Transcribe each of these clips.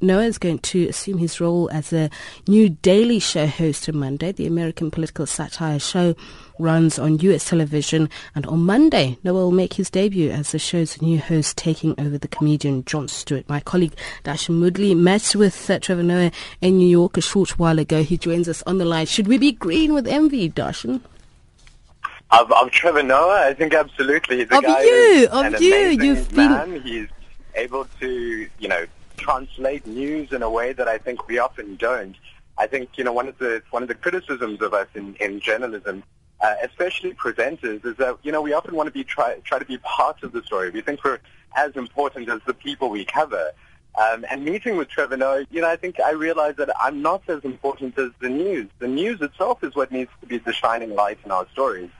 Noah is going to assume his role as a new Daily Show host on Monday. The American political satire show runs on U.S. television, and on Monday, Noah will make his debut as the show's new host, taking over the comedian Jon Stewart. My colleague Darshan Moodley met with uh, Trevor Noah in New York a short while ago. He joins us on the line. Should we be green with envy, Darshan? Of, of Trevor Noah, I think absolutely. The of you, of you, you've man. been. He's able to, you know, translate news in a way that I think we often don't. I think you know one of the one of the criticisms of us in, in journalism, uh, especially presenters, is that you know we often want to be try try to be part of the story. We think we're as important as the people we cover. Um, and meeting with Trevor Noah, you know, I think I realized that I'm not as important as the news. The news itself is what needs to be the shining light in our stories.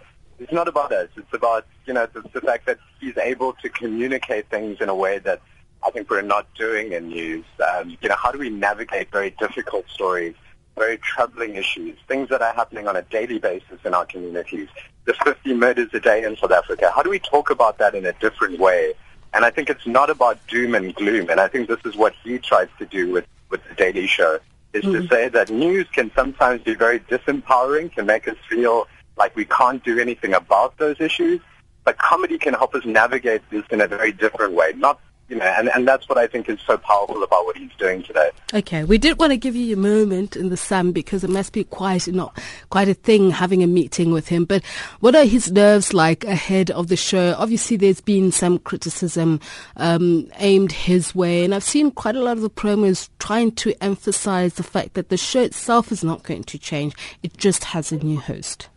It's not about us. It's about, you know, the, the fact that he's able to communicate things in a way that I think we're not doing in news. Um, you know, how do we navigate very difficult stories, very troubling issues, things that are happening on a daily basis in our communities? The 50 murders a day in South Africa. How do we talk about that in a different way? And I think it's not about doom and gloom. And I think this is what he tries to do with, with the Daily Show, is mm-hmm. to say that news can sometimes be very disempowering, can make us feel like we can't do anything about those issues. But comedy can help us navigate this in a very different way, not you know, and, and that's what I think is so powerful about what he's doing today. Okay, we did want to give you a moment in the sun because it must be quite not quite a thing having a meeting with him. But what are his nerves like ahead of the show? Obviously, there's been some criticism um, aimed his way, and I've seen quite a lot of the promos trying to emphasize the fact that the show itself is not going to change; it just has a new host.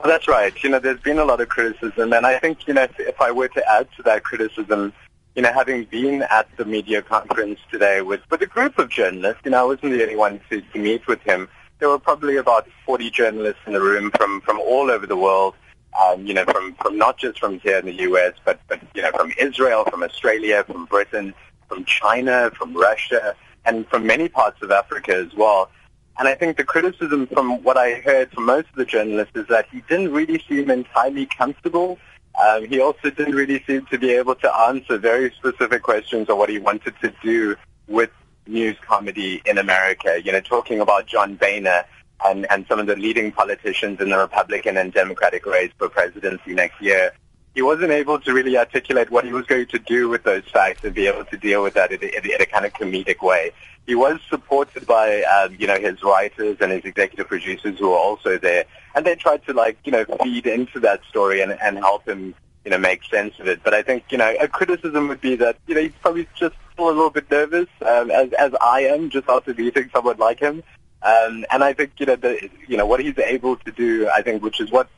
Well, that's right. You know, there's been a lot of criticism, and I think you know if, if I were to add to that criticism you know, having been at the media conference today with, with a group of journalists, you know, I wasn't the only one to, to meet with him. There were probably about 40 journalists in the room from, from all over the world, um, you know, from, from not just from here in the U.S., but, but, you know, from Israel, from Australia, from Britain, from China, from Russia, and from many parts of Africa as well. And I think the criticism from what I heard from most of the journalists is that he didn't really seem entirely comfortable um, he also didn't really seem to be able to answer very specific questions on what he wanted to do with news comedy in America. You know, talking about John Boehner and, and some of the leading politicians in the Republican and Democratic race for presidency next year. He wasn't able to really articulate what he was going to do with those facts and be able to deal with that in a, in a kind of comedic way. He was supported by, um, you know, his writers and his executive producers who were also there and they tried to like you know feed into that story and and help him you know make sense of it. But I think you know a criticism would be that you know he's probably just still a little bit nervous, um, as as I am, just after meeting someone like him. Um, and I think you know the you know what he's able to do, I think, which is what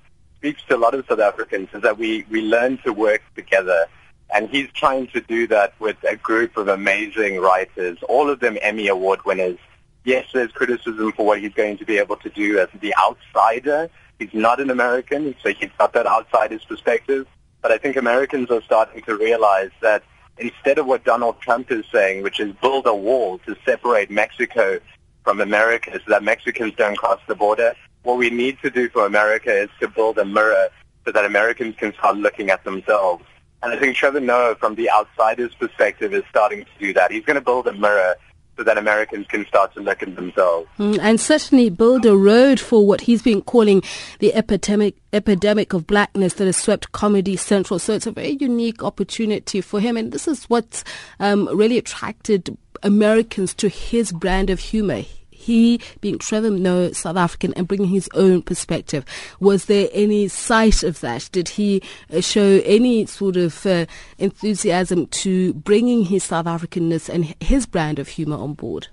speaks to a lot of South Africans, is that we we learn to work together. And he's trying to do that with a group of amazing writers, all of them Emmy Award winners, yes, there's criticism for what he's going to be able to do as the outsider. He's not an American, so he's got that outsider's perspective. But I think Americans are starting to realize that instead of what Donald Trump is saying, which is build a wall to separate Mexico from America so that Mexicans don't cross the border, what we need to do for America is to build a mirror so that Americans can start looking at themselves. And I think Trevor Noah, from the outsider's perspective, is starting to do that. He's going to build a mirror so that Americans can start to look at themselves. Mm, and certainly build a road for what he's been calling the epidemic epidemic of blackness that has swept Comedy Central. So it's a very unique opportunity for him. And this is what's um, really attracted Americans to his brand of humor he being Trevor Noah South African and bringing his own perspective. Was there any sight of that? Did he uh, show any sort of uh, enthusiasm to bringing his South Africanness and his brand of humor on board?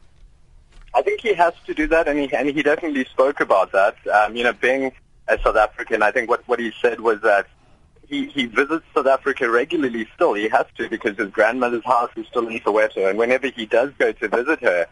I think he has to do that, and he, and he definitely spoke about that. Um, you know, being a South African, I think what, what he said was that he, he visits South Africa regularly still. He has to because his grandmother's house is still in Soweto. And whenever he does go to visit her,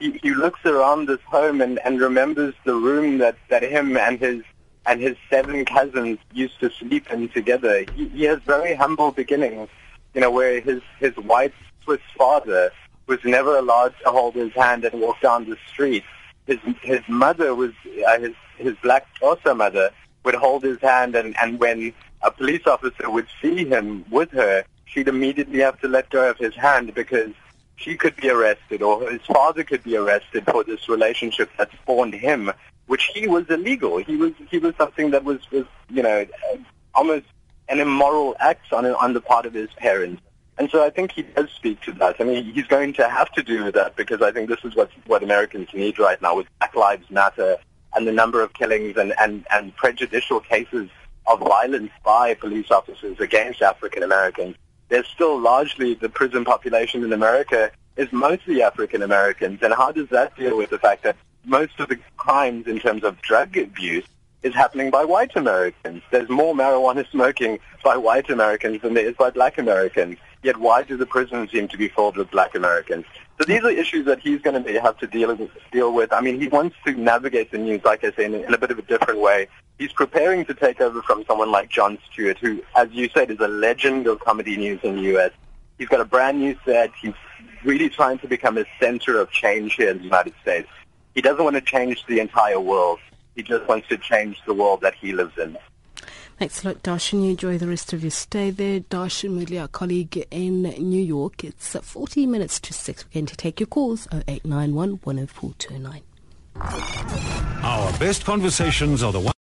he, he looks around this home and, and remembers the room that, that him and his and his seven cousins used to sleep in together. He, he has very humble beginnings, you know, where his, his white Swiss father was never allowed to hold his hand and walk down the street. His, his mother was, uh, his, his black Xhosa mother would hold his hand and, and when a police officer would see him with her, she'd immediately have to let go of his hand because she could be arrested or his father could be arrested for this relationship that spawned him, which he was illegal. He was he was something that was, was you know almost an immoral act on on the part of his parents. And so I think he does speak to that. I mean, he's going to have to do that because I think this is what what Americans need right now with Black Lives Matter and the number of killings and, and, and prejudicial cases of violence by police officers against African Americans there's still largely the prison population in America is mostly African Americans. And how does that deal with the fact that most of the crimes in terms of drug abuse is happening by white Americans? There's more marijuana smoking by white Americans than there is by black Americans. Yet why do the prisons seem to be filled with black Americans? So these are issues that he's going to have to deal with, deal with. I mean, he wants to navigate the news, like I say, in, in a bit of a different way. He's preparing to take over from someone like Jon Stewart, who, as you said, is a legend of comedy news in the U.S. He's got a brand new set. He's really trying to become a center of change here in the United States. He doesn't want to change the entire world. He just wants to change the world that he lives in. Thanks a lot, Darshan. You enjoy the rest of your stay there. Darshan Moodley, our colleague in New York. It's 40 minutes to 6. We're going to take your calls 0891 10429. Our best conversations are the ones.